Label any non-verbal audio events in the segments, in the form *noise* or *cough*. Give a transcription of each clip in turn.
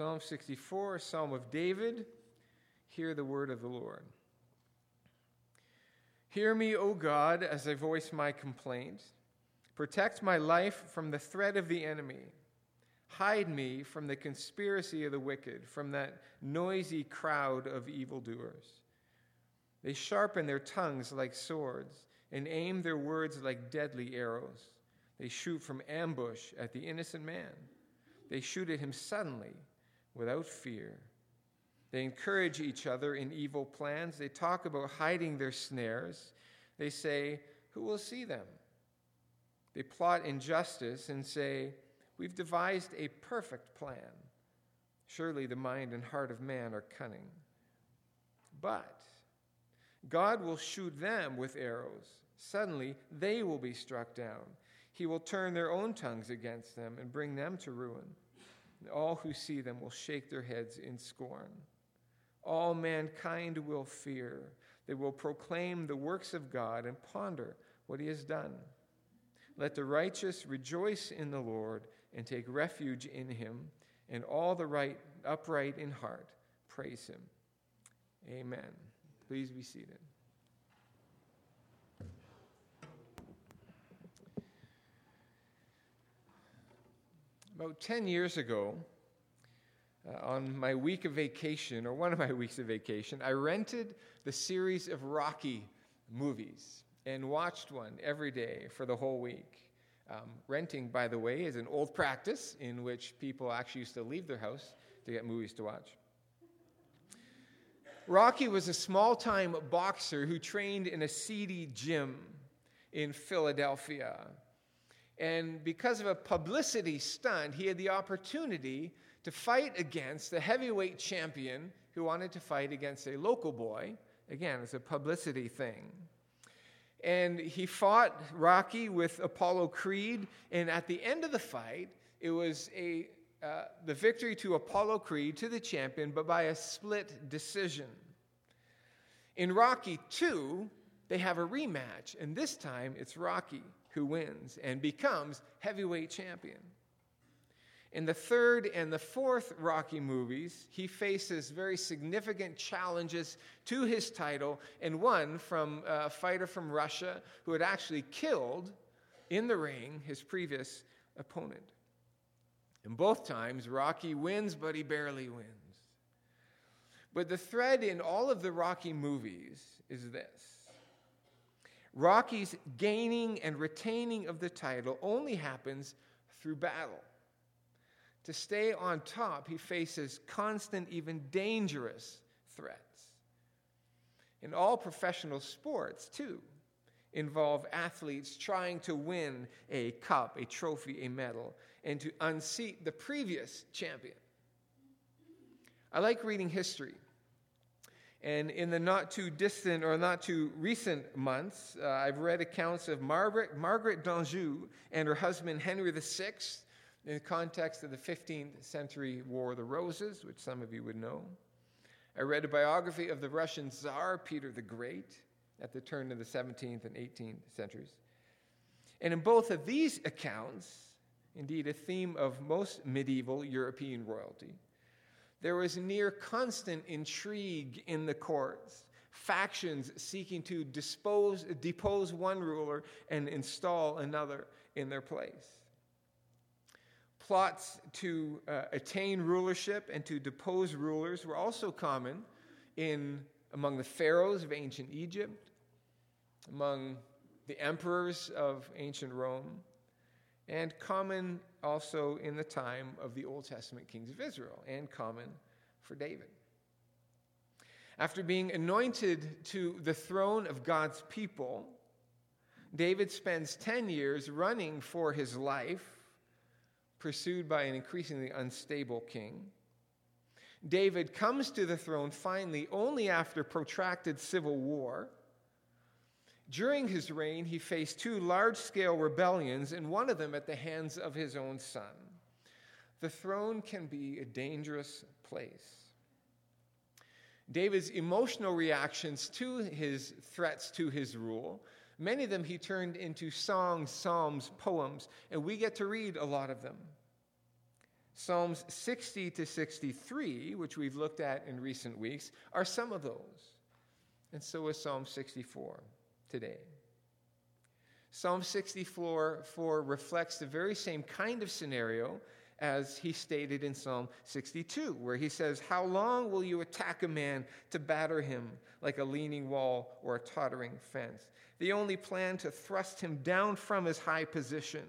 Psalm 64, Psalm of David. Hear the word of the Lord. Hear me, O God, as I voice my complaint. Protect my life from the threat of the enemy. Hide me from the conspiracy of the wicked, from that noisy crowd of evildoers. They sharpen their tongues like swords and aim their words like deadly arrows. They shoot from ambush at the innocent man. They shoot at him suddenly without fear. They encourage each other in evil plans. They talk about hiding their snares. They say, Who will see them? They plot injustice and say, We've devised a perfect plan. Surely the mind and heart of man are cunning. But God will shoot them with arrows. Suddenly they will be struck down. He will turn their own tongues against them and bring them to ruin and all who see them will shake their heads in scorn. All mankind will fear. They will proclaim the works of God and ponder what he has done. Let the righteous rejoice in the Lord and take refuge in him, and all the right, upright in heart praise him. Amen. Please be seated. About 10 years ago, uh, on my week of vacation, or one of my *laughs* weeks of vacation, I rented the series of Rocky movies and watched one every day for the whole week. Um, renting, by the way, is an old practice in which people actually used to leave their house to get movies to watch. Rocky was a small time boxer who trained in a seedy gym in Philadelphia. And because of a publicity stunt, he had the opportunity to fight against the heavyweight champion who wanted to fight against a local boy. Again, it's a publicity thing. And he fought Rocky with Apollo Creed, and at the end of the fight, it was a, uh, the victory to Apollo Creed, to the champion, but by a split decision. In Rocky 2, they have a rematch, and this time it's Rocky who wins and becomes heavyweight champion. In the third and the fourth Rocky movies, he faces very significant challenges to his title, and one from a fighter from Russia who had actually killed in the ring his previous opponent. And both times, Rocky wins, but he barely wins. But the thread in all of the Rocky movies is this Rocky's gaining and retaining of the title only happens through battle. To stay on top, he faces constant, even dangerous threats. In all professional sports, too, involve athletes trying to win a cup, a trophy, a medal, and to unseat the previous champion. I like reading history. And in the not too distant or not too recent months, uh, I've read accounts of Margaret, Margaret d'Anjou and her husband Henry VI in the context of the 15th century War of the Roses, which some of you would know. I read a biography of the Russian Tsar Peter the Great at the turn of the 17th and 18th centuries. And in both of these accounts, indeed a theme of most medieval European royalty, there was near constant intrigue in the courts, factions seeking to dispose, depose one ruler and install another in their place. Plots to uh, attain rulership and to depose rulers were also common in, among the pharaohs of ancient Egypt, among the emperors of ancient Rome, and common also in the time of the Old Testament kings of Israel, and common for David. After being anointed to the throne of God's people, David spends 10 years running for his life, pursued by an increasingly unstable king. David comes to the throne finally only after protracted civil war during his reign, he faced two large scale rebellions, and one of them at the hands of his own son. The throne can be a dangerous place. David's emotional reactions to his threats to his rule, many of them he turned into songs, psalms, poems, and we get to read a lot of them. Psalms 60 to 63, which we've looked at in recent weeks, are some of those. And so is Psalm 64 today. Psalm 64 4 reflects the very same kind of scenario as he stated in Psalm 62, where he says, How long will you attack a man to batter him like a leaning wall or a tottering fence? They only plan to thrust him down from his high position.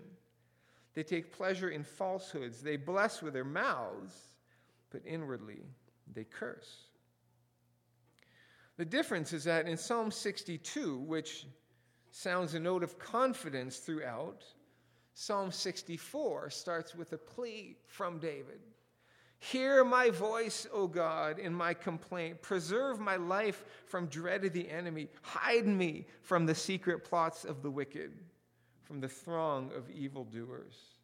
They take pleasure in falsehoods. They bless with their mouths, but inwardly they curse. The difference is that in Psalm 62, which sounds a note of confidence throughout, Psalm 64 starts with a plea from David Hear my voice, O God, in my complaint. Preserve my life from dread of the enemy. Hide me from the secret plots of the wicked, from the throng of evildoers.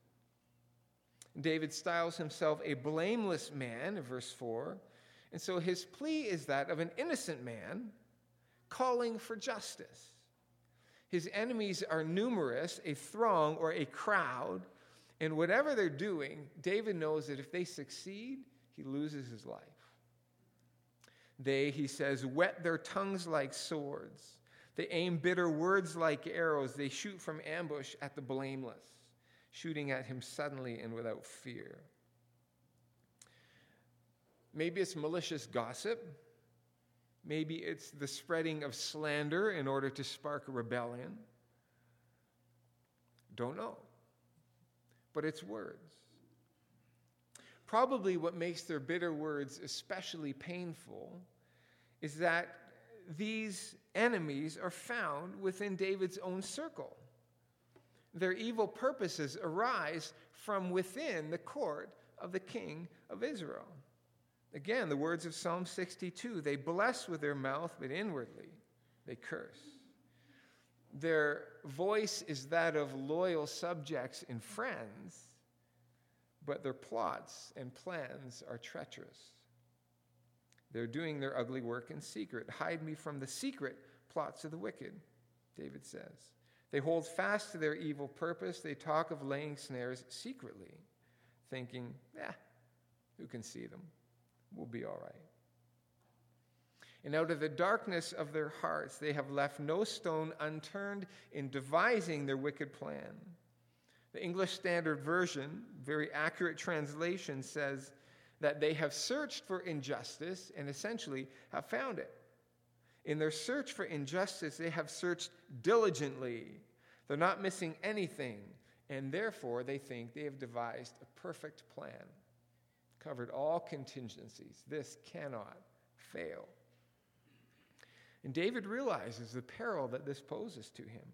David styles himself a blameless man, verse 4. And so his plea is that of an innocent man calling for justice. His enemies are numerous, a throng or a crowd, and whatever they're doing, David knows that if they succeed, he loses his life. They, he says, whet their tongues like swords. They aim bitter words like arrows. They shoot from ambush at the blameless, shooting at him suddenly and without fear. Maybe it's malicious gossip. Maybe it's the spreading of slander in order to spark a rebellion. Don't know. But it's words. Probably what makes their bitter words especially painful is that these enemies are found within David's own circle. Their evil purposes arise from within the court of the king of Israel. Again, the words of Psalm 62 they bless with their mouth, but inwardly they curse. Their voice is that of loyal subjects and friends, but their plots and plans are treacherous. They're doing their ugly work in secret. Hide me from the secret plots of the wicked, David says. They hold fast to their evil purpose. They talk of laying snares secretly, thinking, eh, who can see them? Will be all right. And out of the darkness of their hearts, they have left no stone unturned in devising their wicked plan. The English Standard Version, very accurate translation, says that they have searched for injustice and essentially have found it. In their search for injustice, they have searched diligently. They're not missing anything, and therefore they think they have devised a perfect plan covered all contingencies. This cannot fail. And David realizes the peril that this poses to him.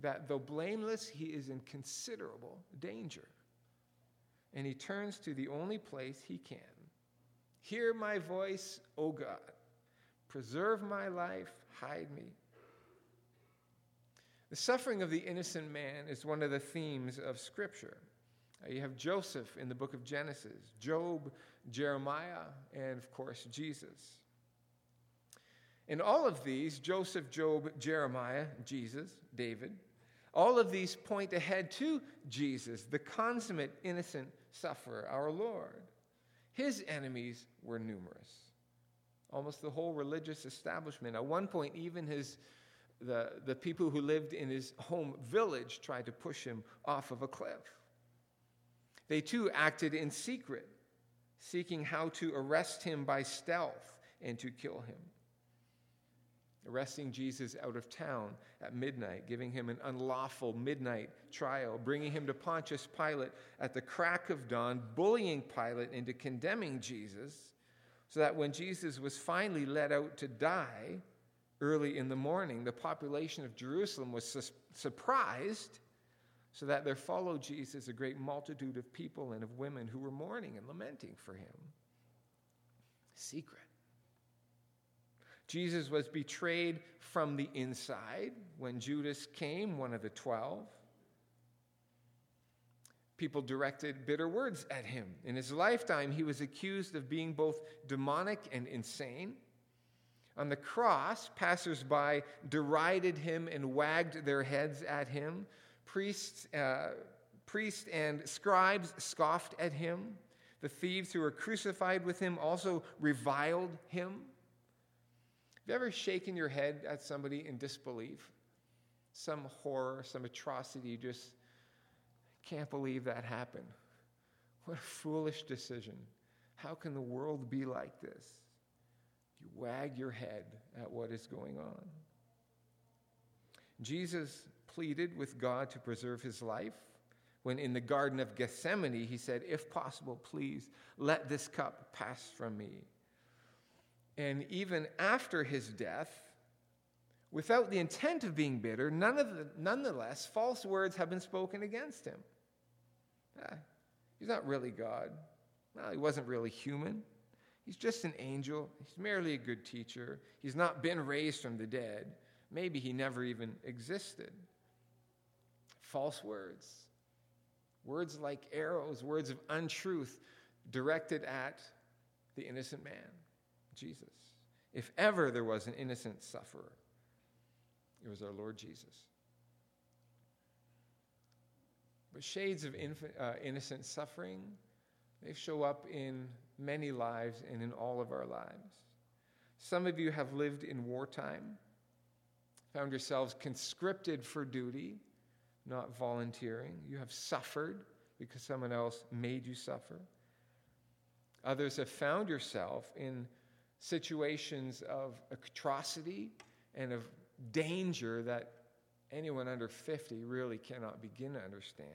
That though blameless, he is in considerable danger. And he turns to the only place he can Hear my voice, O God. Preserve my life, hide me. The suffering of the innocent man is one of the themes of Scripture. Uh, you have Joseph in the book of Genesis, Job, Jeremiah, and of course, Jesus. In all of these, Joseph, Job, Jeremiah, Jesus, David, all of these point ahead to Jesus, the consummate innocent sufferer, our Lord. His enemies were numerous. Almost the whole religious establishment. At one point, even his, the, the people who lived in his home village tried to push him off of a cliff. They too acted in secret, seeking how to arrest him by stealth and to kill him. Arresting Jesus out of town at midnight, giving him an unlawful midnight trial, bringing him to Pontius Pilate at the crack of dawn, bullying Pilate into condemning Jesus, so that when Jesus was finally led out to die early in the morning, the population of Jerusalem was su- surprised so that there followed Jesus a great multitude of people and of women who were mourning and lamenting for him. Secret. Jesus was betrayed from the inside when Judas came, one of the twelve. People directed bitter words at him. In his lifetime, he was accused of being both demonic and insane. On the cross, passersby derided him and wagged their heads at him. Priests, uh, priests and scribes scoffed at him. The thieves who were crucified with him also reviled him. Have you ever shaken your head at somebody in disbelief? Some horror, some atrocity, you just can't believe that happened. What a foolish decision. How can the world be like this? You wag your head at what is going on. Jesus pleaded with God to preserve his life when in the Garden of Gethsemane he said, If possible, please let this cup pass from me. And even after his death, without the intent of being bitter, none of the, nonetheless, false words have been spoken against him. Ah, he's not really God. Well, he wasn't really human. He's just an angel. He's merely a good teacher. He's not been raised from the dead. Maybe he never even existed. False words. Words like arrows, words of untruth directed at the innocent man, Jesus. If ever there was an innocent sufferer, it was our Lord Jesus. But shades of inf- uh, innocent suffering, they show up in many lives and in all of our lives. Some of you have lived in wartime, found yourselves conscripted for duty, not volunteering. You have suffered because someone else made you suffer. Others have found yourself in situations of atrocity and of danger that anyone under 50 really cannot begin to understand.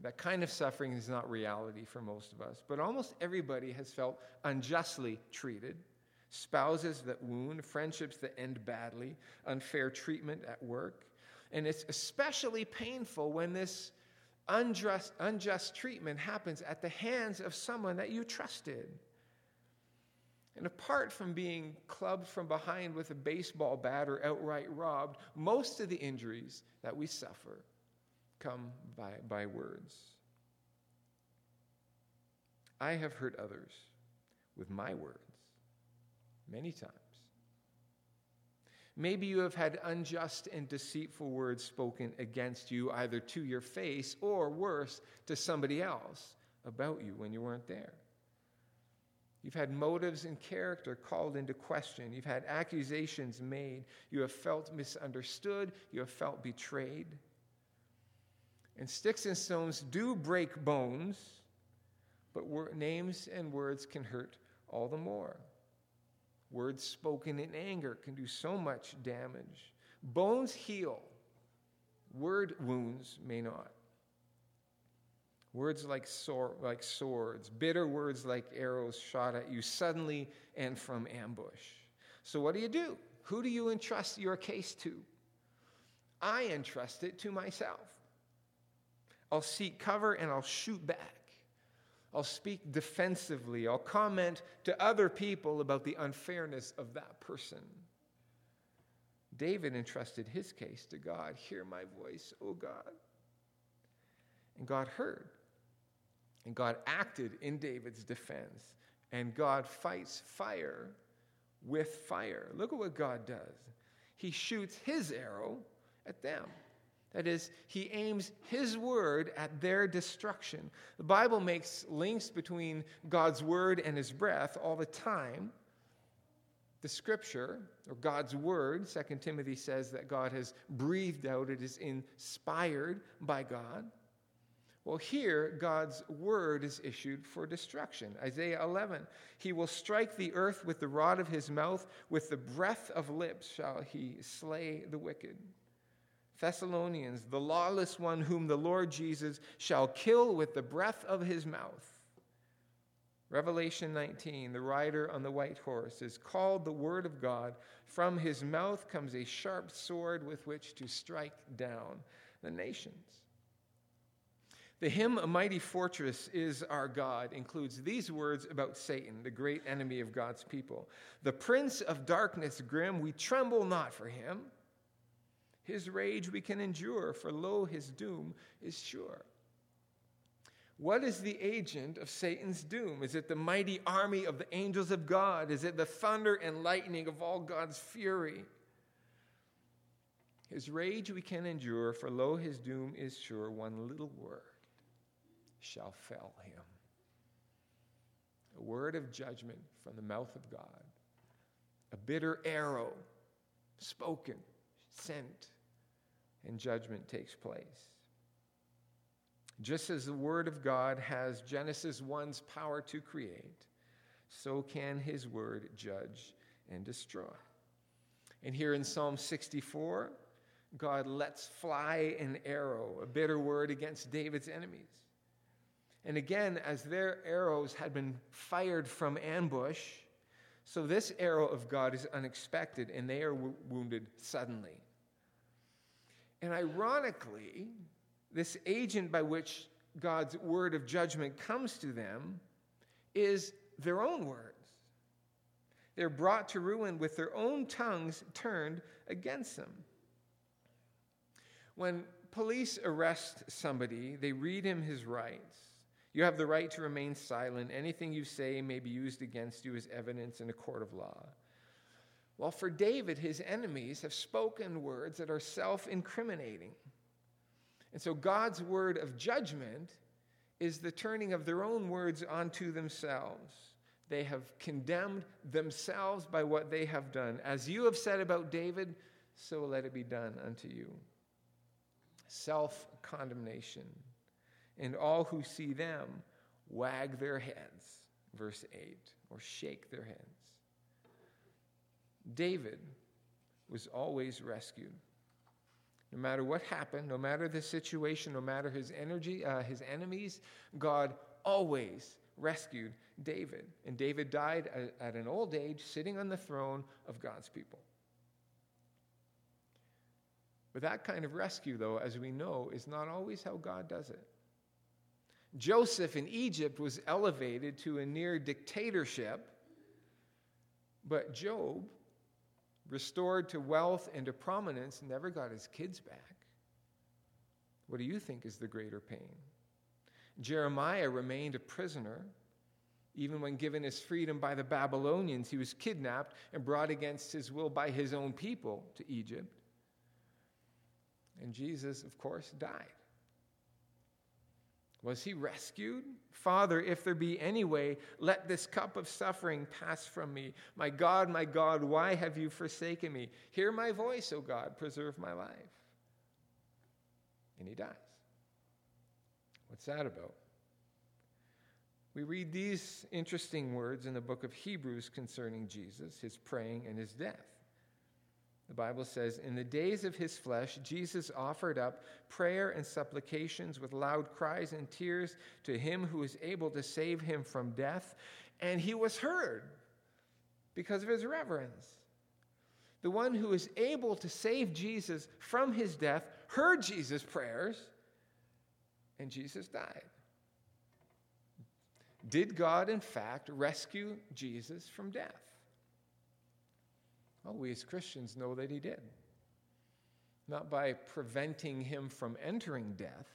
That kind of suffering is not reality for most of us, but almost everybody has felt unjustly treated. Spouses that wound, friendships that end badly, unfair treatment at work. And it's especially painful when this unjust, unjust treatment happens at the hands of someone that you trusted. And apart from being clubbed from behind with a baseball bat or outright robbed, most of the injuries that we suffer come by, by words. I have hurt others with my words many times. Maybe you have had unjust and deceitful words spoken against you, either to your face or worse, to somebody else about you when you weren't there. You've had motives and character called into question. You've had accusations made. You have felt misunderstood. You have felt betrayed. And sticks and stones do break bones, but names and words can hurt all the more. Words spoken in anger can do so much damage. Bones heal, word wounds may not. Words like, like swords, bitter words like arrows shot at you suddenly and from ambush. So, what do you do? Who do you entrust your case to? I entrust it to myself. I'll seek cover and I'll shoot back. I'll speak defensively. I'll comment to other people about the unfairness of that person. David entrusted his case to God. Hear my voice, O God. And God heard. And God acted in David's defense. And God fights fire with fire. Look at what God does. He shoots his arrow at them. That is, he aims his word at their destruction. The Bible makes links between God's word and his breath all the time. The scripture, or God's word, 2 Timothy says that God has breathed out, it is inspired by God. Well, here, God's word is issued for destruction. Isaiah 11, he will strike the earth with the rod of his mouth, with the breath of lips shall he slay the wicked. Thessalonians, the lawless one whom the Lord Jesus shall kill with the breath of his mouth. Revelation 19, the rider on the white horse is called the Word of God. From his mouth comes a sharp sword with which to strike down the nations. The hymn, A Mighty Fortress is Our God, includes these words about Satan, the great enemy of God's people. The prince of darkness grim, we tremble not for him. His rage we can endure, for lo, his doom is sure. What is the agent of Satan's doom? Is it the mighty army of the angels of God? Is it the thunder and lightning of all God's fury? His rage we can endure, for lo, his doom is sure. One little word shall fell him. A word of judgment from the mouth of God, a bitter arrow spoken, sent, and judgment takes place. Just as the Word of God has Genesis 1's power to create, so can His Word judge and destroy. And here in Psalm 64, God lets fly an arrow, a bitter word against David's enemies. And again, as their arrows had been fired from ambush, so this arrow of God is unexpected and they are w- wounded suddenly. And ironically, this agent by which God's word of judgment comes to them is their own words. They're brought to ruin with their own tongues turned against them. When police arrest somebody, they read him his rights. You have the right to remain silent. Anything you say may be used against you as evidence in a court of law. Well, for David, his enemies have spoken words that are self incriminating. And so God's word of judgment is the turning of their own words onto themselves. They have condemned themselves by what they have done. As you have said about David, so let it be done unto you self condemnation. And all who see them wag their heads, verse 8, or shake their heads. David was always rescued. No matter what happened, no matter the situation, no matter his energy, uh, his enemies, God always rescued David. And David died at, at an old age, sitting on the throne of God's people. But that kind of rescue, though, as we know, is not always how God does it. Joseph in Egypt was elevated to a near dictatorship, but Job, restored to wealth and to prominence, never got his kids back. What do you think is the greater pain? Jeremiah remained a prisoner. Even when given his freedom by the Babylonians, he was kidnapped and brought against his will by his own people to Egypt. And Jesus, of course, died. Was he rescued? Father, if there be any way, let this cup of suffering pass from me. My God, my God, why have you forsaken me? Hear my voice, O God, preserve my life. And he dies. What's that about? We read these interesting words in the book of Hebrews concerning Jesus, his praying, and his death. The Bible says, In the days of his flesh, Jesus offered up prayer and supplications with loud cries and tears to him who is able to save him from death, and he was heard because of his reverence. The one who is able to save Jesus from his death heard Jesus' prayers, and Jesus died. Did God, in fact, rescue Jesus from death? Well, we as Christians know that he did. Not by preventing him from entering death,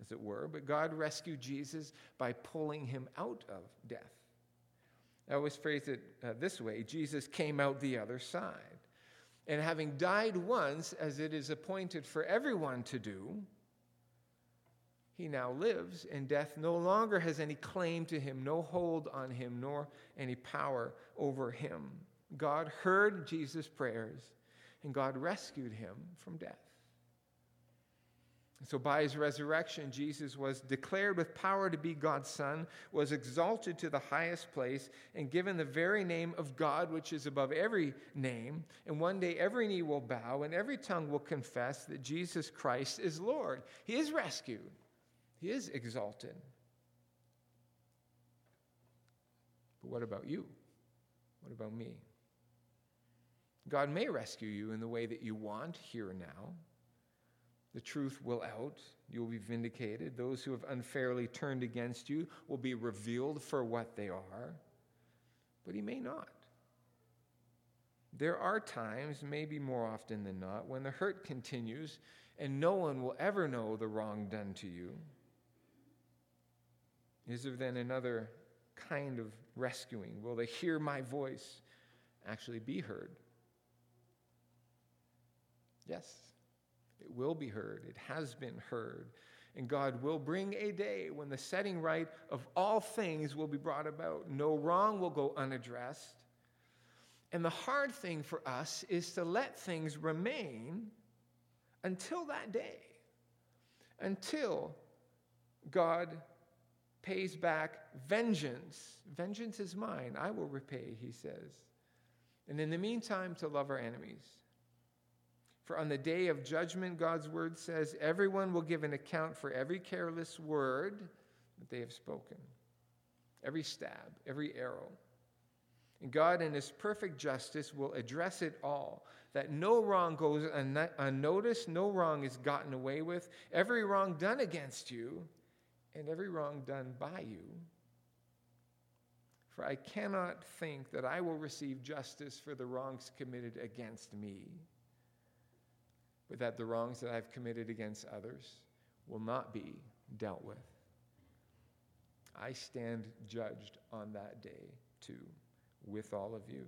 as it were, but God rescued Jesus by pulling him out of death. I always phrase it uh, this way Jesus came out the other side. And having died once, as it is appointed for everyone to do, he now lives, and death no longer has any claim to him, no hold on him, nor any power over him. God heard Jesus' prayers, and God rescued him from death. So, by his resurrection, Jesus was declared with power to be God's Son, was exalted to the highest place, and given the very name of God, which is above every name. And one day every knee will bow, and every tongue will confess that Jesus Christ is Lord. He is rescued, he is exalted. But what about you? What about me? God may rescue you in the way that you want here and now. The truth will out. You will be vindicated. Those who have unfairly turned against you will be revealed for what they are. But He may not. There are times, maybe more often than not, when the hurt continues and no one will ever know the wrong done to you. Is there then another kind of rescuing? Will they hear my voice actually be heard? Yes, It will be heard. It has been heard. And God will bring a day when the setting right of all things will be brought about. No wrong will go unaddressed. And the hard thing for us is to let things remain until that day, until God pays back vengeance. Vengeance is mine. I will repay, he says. And in the meantime, to love our enemies. For on the day of judgment, God's word says, everyone will give an account for every careless word that they have spoken, every stab, every arrow. And God, in His perfect justice, will address it all. That no wrong goes unnoticed, no wrong is gotten away with. Every wrong done against you, and every wrong done by you. For I cannot think that I will receive justice for the wrongs committed against me but that the wrongs that I've committed against others will not be dealt with. I stand judged on that day too, with all of you.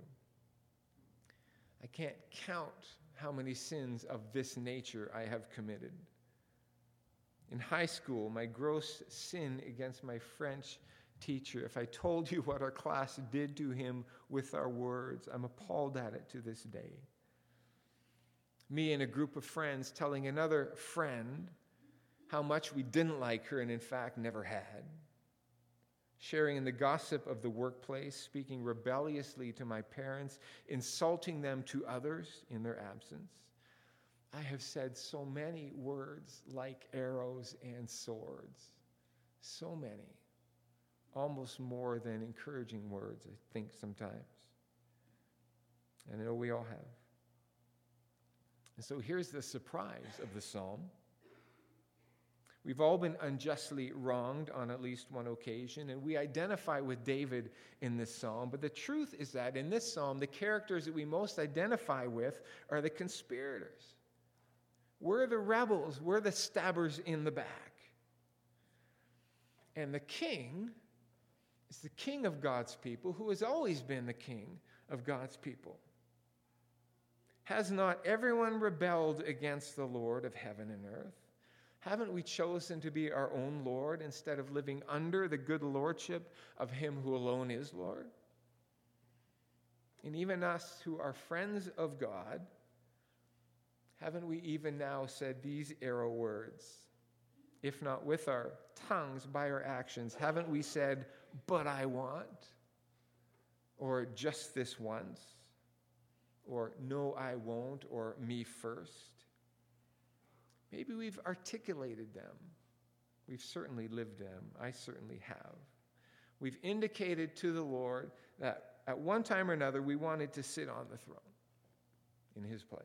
I can't count how many sins of this nature I have committed. In high school, my gross sin against my French teacher, if I told you what our class did to him with our words, I'm appalled at it to this day me and a group of friends telling another friend how much we didn't like her and, in fact, never had. Sharing in the gossip of the workplace, speaking rebelliously to my parents, insulting them to others in their absence. I have said so many words like arrows and swords. So many. Almost more than encouraging words, I think, sometimes. And I know we all have. And so here's the surprise of the psalm. We've all been unjustly wronged on at least one occasion, and we identify with David in this psalm. But the truth is that in this psalm, the characters that we most identify with are the conspirators. We're the rebels, we're the stabbers in the back. And the king is the king of God's people, who has always been the king of God's people. Has not everyone rebelled against the Lord of heaven and earth? Haven't we chosen to be our own Lord instead of living under the good lordship of Him who alone is Lord? And even us who are friends of God, haven't we even now said these arrow words? If not with our tongues, by our actions, haven't we said, but I want? Or just this once? Or no, I won't, or me first. Maybe we've articulated them. We've certainly lived them. I certainly have. We've indicated to the Lord that at one time or another we wanted to sit on the throne in his place.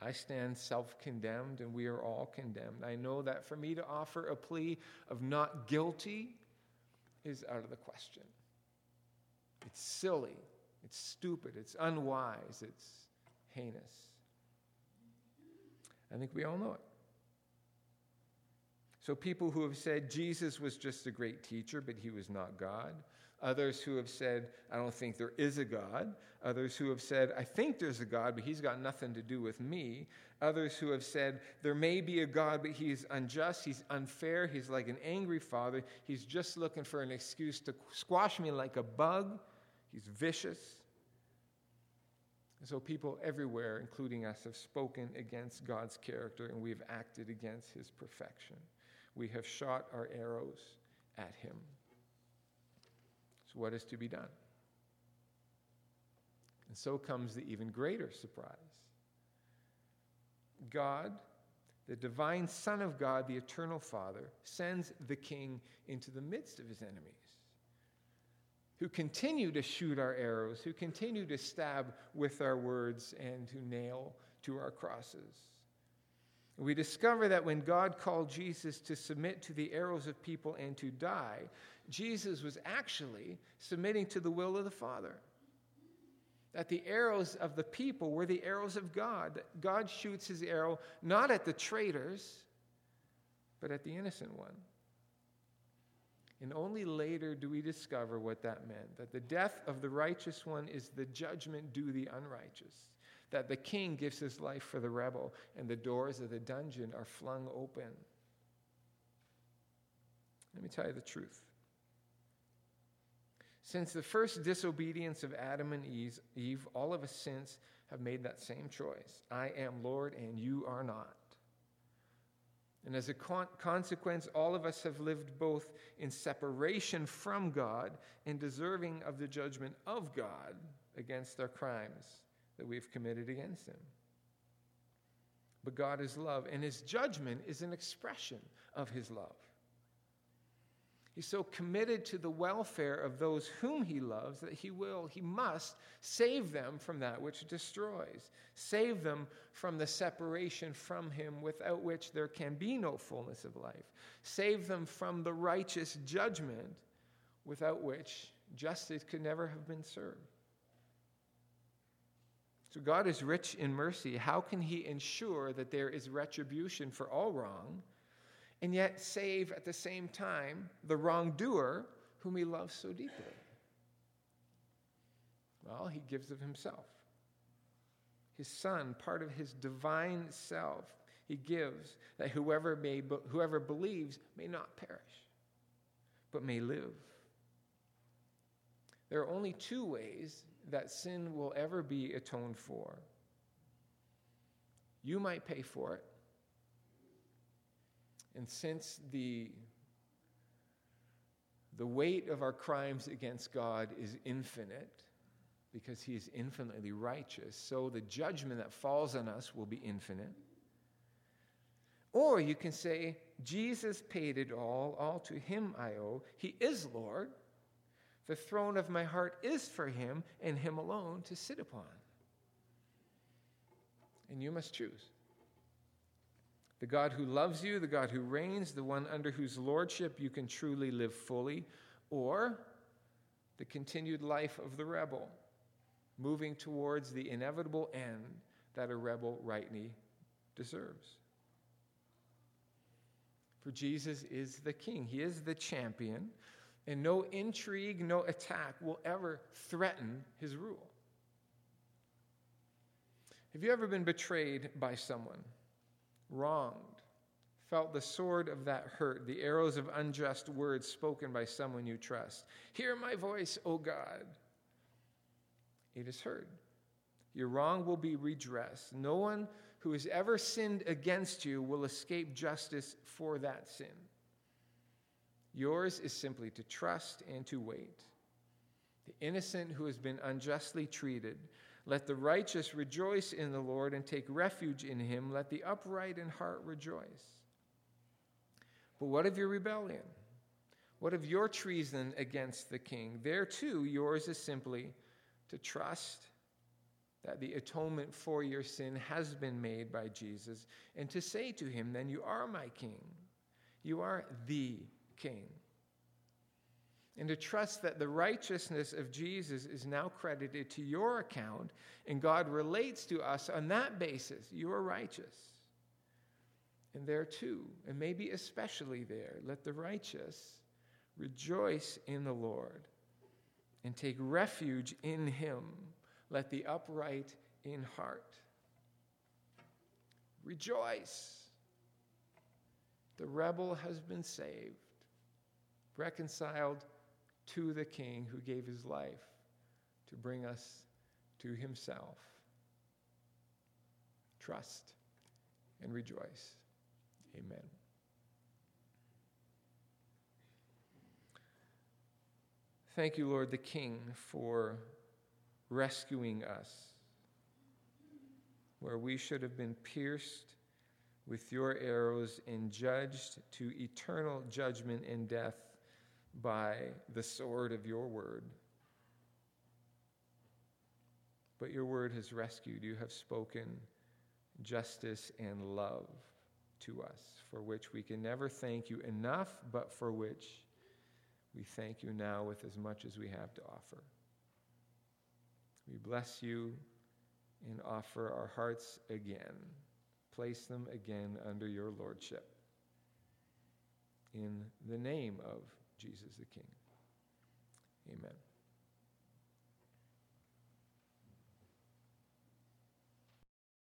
I stand self condemned, and we are all condemned. I know that for me to offer a plea of not guilty is out of the question. It's silly it's stupid, it's unwise, it's heinous. I think we all know it. So, people who have said Jesus was just a great teacher, but he was not God. Others who have said, I don't think there is a God. Others who have said, I think there's a God, but he's got nothing to do with me. Others who have said, there may be a God, but he's unjust, he's unfair, he's like an angry father. He's just looking for an excuse to squash me like a bug. He's vicious. And so people everywhere, including us, have spoken against God's character and we have acted against his perfection. We have shot our arrows at him. So, what is to be done? And so comes the even greater surprise. God, the divine Son of God, the eternal Father, sends the king into the midst of his enemies who continue to shoot our arrows, who continue to stab with our words and to nail to our crosses. We discover that when God called Jesus to submit to the arrows of people and to die, Jesus was actually submitting to the will of the Father. That the arrows of the people were the arrows of God. That God shoots his arrow not at the traitors, but at the innocent one. And only later do we discover what that meant that the death of the righteous one is the judgment due the unrighteous. that the king gives his life for the rebel, and the doors of the dungeon are flung open. Let me tell you the truth. Since the first disobedience of Adam and Eve, all of us since have made that same choice I am Lord, and you are not. And as a con- consequence, all of us have lived both in separation from God and deserving of the judgment of God against our crimes that we've committed against Him. But God is love, and His judgment is an expression of His love. He's so committed to the welfare of those whom he loves that he will, he must save them from that which destroys, save them from the separation from him without which there can be no fullness of life, save them from the righteous judgment without which justice could never have been served. So God is rich in mercy. How can he ensure that there is retribution for all wrong? And yet save at the same time the wrongdoer whom he loves so deeply? Well, he gives of himself. His son, part of his divine self, he gives that whoever, may, whoever believes may not perish, but may live. There are only two ways that sin will ever be atoned for. You might pay for it, and since the, the weight of our crimes against God is infinite, because he is infinitely righteous, so the judgment that falls on us will be infinite. Or you can say, Jesus paid it all, all to him I owe. He is Lord. The throne of my heart is for him and him alone to sit upon. And you must choose the God who loves you, the God who reigns, the one under whose lordship you can truly live fully, or the continued life of the rebel, moving towards the inevitable end that a rebel rightly deserves. For Jesus is the king, he is the champion, and no intrigue, no attack will ever threaten his rule. Have you ever been betrayed by someone? Wronged, felt the sword of that hurt, the arrows of unjust words spoken by someone you trust. Hear my voice, O God. It is heard. Your wrong will be redressed. No one who has ever sinned against you will escape justice for that sin. Yours is simply to trust and to wait. The innocent who has been unjustly treated let the righteous rejoice in the Lord and take refuge in him. Let the upright in heart rejoice. But what of your rebellion? What of your treason against the king? There too, yours is simply to trust that the atonement for your sin has been made by Jesus and to say to him, Then you are my king. You are the king and to trust that the righteousness of Jesus is now credited to your account, and God relates to us on that basis. You are righteous. And there too, and maybe especially there, let the righteous rejoice in the Lord and take refuge in Him. Let the upright in heart rejoice. The rebel has been saved, reconciled to the King who gave his life to bring us to himself. Trust and rejoice. Amen. Thank you, Lord the King, for rescuing us where we should have been pierced with your arrows and judged to eternal judgment and death by the sword of your word. But your word has rescued. You have spoken justice and love to us, for which we can never thank you enough, but for which we thank you now with as much as we have to offer. We bless you and offer our hearts again, place them again under your lordship. In the name of Jesus the King. Amen.